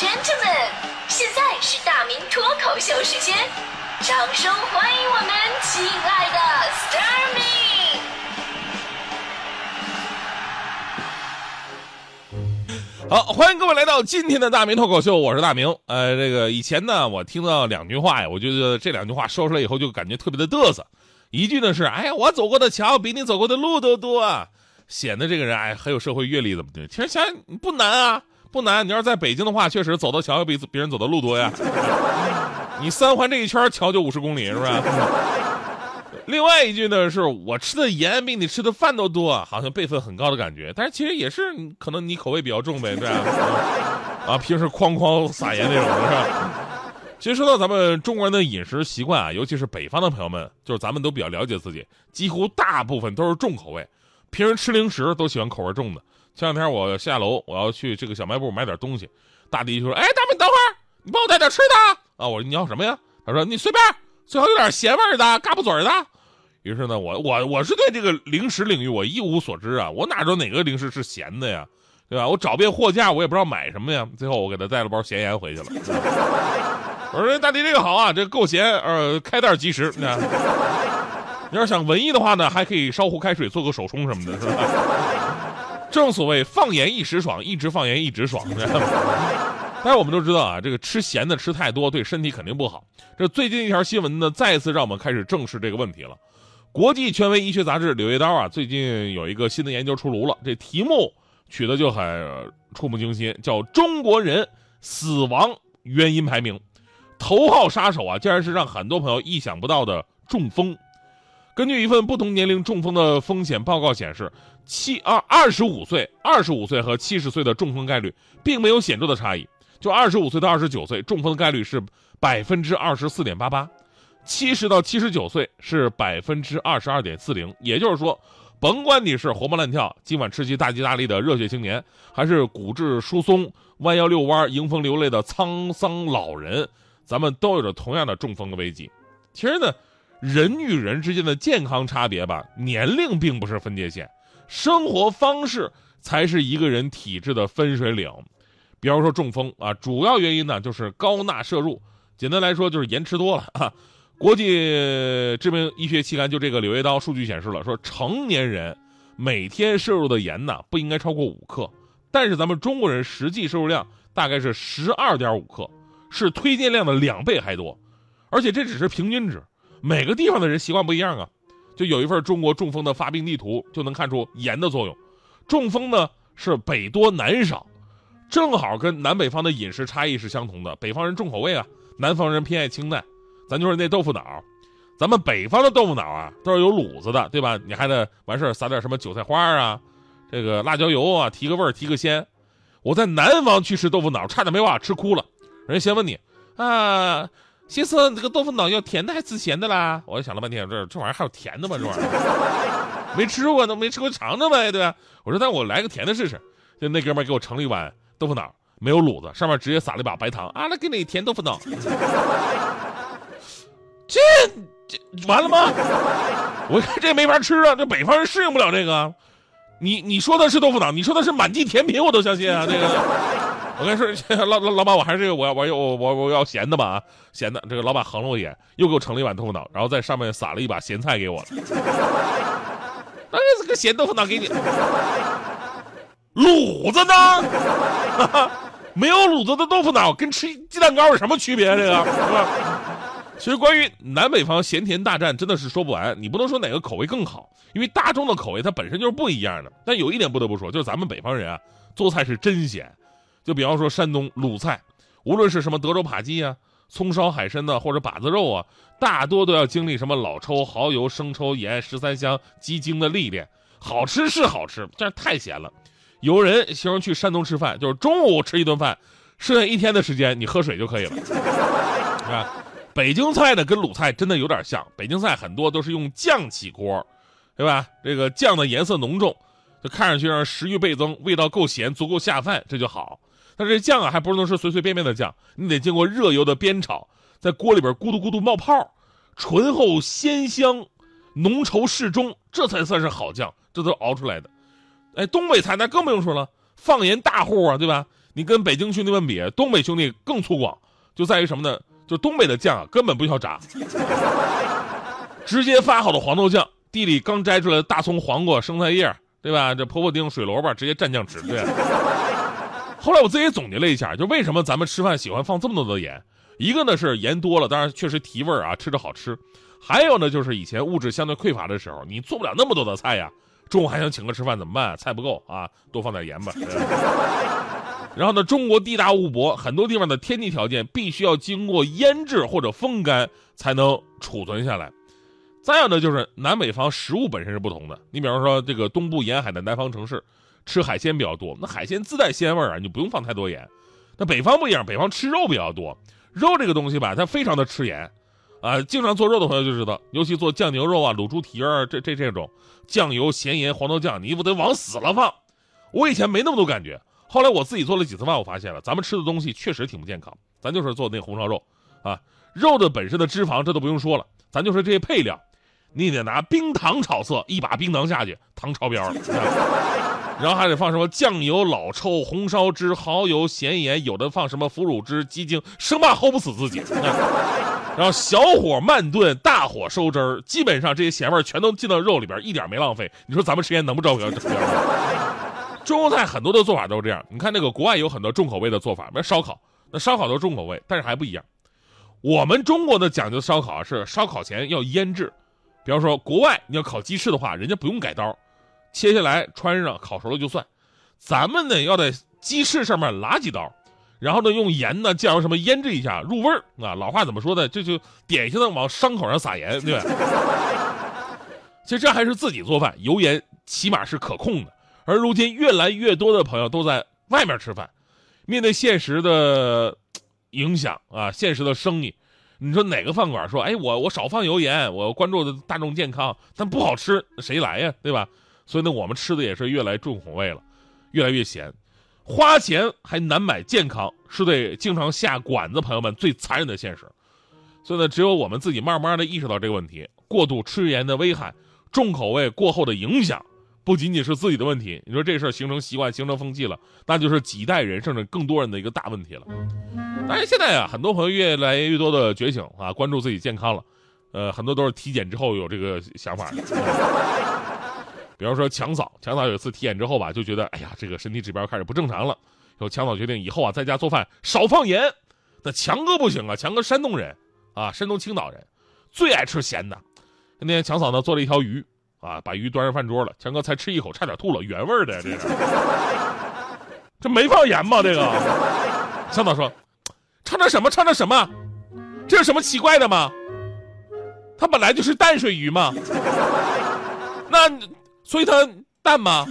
gentlemen，现在是大明脱口秀时间，掌声欢迎我们亲爱的 s t a r m y 好，欢迎各位来到今天的大明脱口秀，我是大明。呃，这个以前呢，我听到两句话呀，我觉得这两句话说出来以后就感觉特别的嘚瑟。一句呢是，哎呀，我走过的桥比你走过的路都多，啊，显得这个人哎很有社会阅历，怎么的？其实想不难啊，不难。你要是在北京的话，确实走的桥要比别人走的路多呀。你三环这一圈桥就五十公里，是不是？另外一句呢，是我吃的盐比你吃的饭都多，好像辈分很高的感觉。但是其实也是可能你口味比较重呗，对吧？啊，平时哐哐撒盐那种，是吧？其实说到咱们中国人的饮食习惯啊，尤其是北方的朋友们，就是咱们都比较了解自己，几乎大部分都是重口味。平时吃零食都喜欢口味重的。前两天我下楼，我要去这个小卖部买点东西，大弟就说：“哎，大明，等会儿，你帮我带点吃的啊！”我说：“你要什么呀？”他说：“你随便，最好有点咸味的，嘎巴嘴的。”于是呢，我我我是对这个零食领域我一无所知啊，我哪知道哪个零食是咸的呀，对吧？我找遍货架，我也不知道买什么呀。最后我给他带了包咸盐回去了。我说大弟这个好啊，这够咸，呃，开袋即食。你要是想文艺的话呢，还可以烧壶开水做个手冲什么的，是吧？正所谓放盐一时爽，一直放盐一直爽。但是我们都知道啊，这个吃咸的吃太多对身体肯定不好。这最近一条新闻呢，再次让我们开始正视这个问题了。国际权威医学杂志《柳叶刀》啊，最近有一个新的研究出炉了，这题目取得就很触目惊心，叫“中国人死亡原因排名”。头号杀手啊，竟然是让很多朋友意想不到的中风。根据一份不同年龄中风的风险报告显示，七二二十五岁、二十五岁和七十岁的中风概率并没有显著的差异。就二十五岁到二十九岁，中风的概率是百分之二十四点八八；七十到七十九岁是百分之二十二点四零。也就是说，甭管你是活蹦乱跳、今晚吃鸡大吉大利的热血青年，还是骨质疏松、弯腰遛弯、迎风流泪的沧桑老人。咱们都有着同样的中风的危机。其实呢，人与人之间的健康差别吧，年龄并不是分界线，生活方式才是一个人体质的分水岭。比方说中风啊，主要原因呢就是高钠摄入，简单来说就是盐吃多了啊。国际知名医学期刊就这个《柳叶刀》数据显示了，说成年人每天摄入的盐呢不应该超过五克，但是咱们中国人实际摄入量大概是十二点五克。是推荐量的两倍还多，而且这只是平均值，每个地方的人习惯不一样啊。就有一份中国中风的发病地图，就能看出盐的作用。中风呢是北多南少，正好跟南北方的饮食差异是相同的。北方人重口味啊，南方人偏爱清淡。咱就说那豆腐脑，咱们北方的豆腐脑啊都是有卤子的，对吧？你还得完事儿撒点什么韭菜花啊，这个辣椒油啊，提个味儿，提个鲜。我在南方去吃豆腐脑，差点没把我吃哭了。人家先问你啊，先生，这个豆腐脑要甜的还是咸的啦？我想了半天，这这玩意儿还有甜的吗？这玩意儿 没吃过，都没吃过，尝尝呗，对吧？我说，那我来个甜的试试。就那哥们给我盛了一碗豆腐脑，没有卤子，上面直接撒了一把白糖啊，那给你甜豆腐脑。这这完了吗？我看这没法吃啊，这北方人适应不了这个。你你说的是豆腐脑，你说的是满记甜品，我都相信啊，这个。我跟你说，老老老板，我还是这个，我要我要我我我要咸的吧啊，咸的。这个老板横了我一眼，又给我盛了一碗豆腐脑，然后在上面撒了一把咸菜给我。哎，这个咸豆腐脑给你，卤子呢？没有卤子的豆腐脑跟吃鸡蛋糕有什么区别？这个是吧？其实关于南北方咸甜大战，真的是说不完。你不能说哪个口味更好，因为大众的口味它本身就是不一样的。但有一点不得不说，就是咱们北方人啊，做菜是真咸。就比方说山东鲁菜，无论是什么德州扒鸡啊、葱烧海参呢，或者把子肉啊，大多都要经历什么老抽、蚝油、生抽、盐、十三香、鸡精的历练。好吃是好吃，但是太咸了。有人形容去山东吃饭，就是中午吃一顿饭，剩下一天的时间你喝水就可以了。啊，北京菜呢跟鲁菜真的有点像，北京菜很多都是用酱起锅，对吧？这个酱的颜色浓重，就看上去让食欲倍增，味道够咸，足够下饭，这就好。但这酱啊，还不是能是随随便便的酱，你得经过热油的煸炒，在锅里边咕嘟咕嘟冒泡，醇厚鲜香，浓稠适中，这才算是好酱，这都熬出来的。哎，东北菜那更不用说了，放盐大户啊，对吧？你跟北京兄弟们比，东北兄弟更粗犷，就在于什么呢？就东北的酱啊，根本不需要炸，直接发好的黄豆酱，地里刚摘出来的大葱、黄瓜、生菜叶，对吧？这婆婆丁、水萝卜，直接蘸酱吃，对。后来我自己总结了一下，就为什么咱们吃饭喜欢放这么多的盐？一个呢是盐多了，当然确实提味儿啊，吃着好吃；还有呢就是以前物质相对匮乏的时候，你做不了那么多的菜呀。中午还想请客吃饭怎么办？菜不够啊，多放点盐吧。然后呢，中国地大物博，很多地方的天气条件必须要经过腌制或者风干才能储存下来。再有呢，就是南北方食物本身是不同的。你比方说这个东部沿海的南方城市，吃海鲜比较多，那海鲜自带鲜味儿啊，你就不用放太多盐。那北方不一样，北方吃肉比较多，肉这个东西吧，它非常的吃盐。啊，经常做肉的朋友就知道，尤其做酱牛肉啊、卤猪蹄儿这这这种酱油、咸盐、黄豆酱，你不得往死了放。我以前没那么多感觉，后来我自己做了几次饭，我发现了，咱们吃的东西确实挺不健康。咱就是做那红烧肉，啊，肉的本身的脂肪这都不用说了，咱就是这些配料，你得拿冰糖炒色，一把冰糖下去，糖超标了。然后还得放什么酱油、老抽、红烧汁、蚝油、咸盐，有的放什么腐乳汁、鸡精，生怕齁不死自己。然后小火慢炖，大火收汁儿，基本上这些咸味全都进到肉里边，一点没浪费。你说咱们吃盐能不着标？中国菜很多的做法都是这样。你看那个国外有很多重口味的做法，比如烧烤，那烧烤都是重口味，但是还不一样。我们中国的讲究烧烤是烧烤前要腌制，比方说国外你要烤鸡翅的话，人家不用改刀。切下来穿上烤熟了就算，咱们呢要在鸡翅上面拉几刀，然后呢用盐呢酱油什么腌制一下入味儿啊。老话怎么说的？这就典型的往伤口上撒盐，对吧？其实这还是自己做饭，油盐起码是可控的。而如今越来越多的朋友都在外面吃饭，面对现实的影响啊，现实的生意，你说哪个饭馆说，哎，我我少放油盐，我关注的大众健康，但不好吃，谁来呀？对吧？所以呢，我们吃的也是越来重口味了，越来越咸，花钱还难买健康，是对经常下馆子朋友们最残忍的现实。所以呢，只有我们自己慢慢的意识到这个问题，过度吃盐的危害，重口味过后的影响，不仅仅是自己的问题。你说这事儿形成习惯、形成风气了，那就是几代人甚至更多人的一个大问题了。当然，现在啊，很多朋友越来越多的觉醒啊，关注自己健康了，呃，很多都是体检之后有这个想法。比方说强嫂，强嫂有一次体检之后吧，就觉得哎呀，这个身体指标开始不正常了。后强嫂决定以后啊，在家做饭少放盐。那强哥不行啊，强哥山东人啊，山东青岛人，最爱吃咸的。那天强嫂呢做了一条鱼啊，把鱼端上饭桌了，强哥才吃一口，差点吐了，原味的这是。这没放盐吗？这个强嫂说，唱的什么？唱的什么？这有什么奇怪的吗？它本来就是淡水鱼嘛。那。所以他淡吗？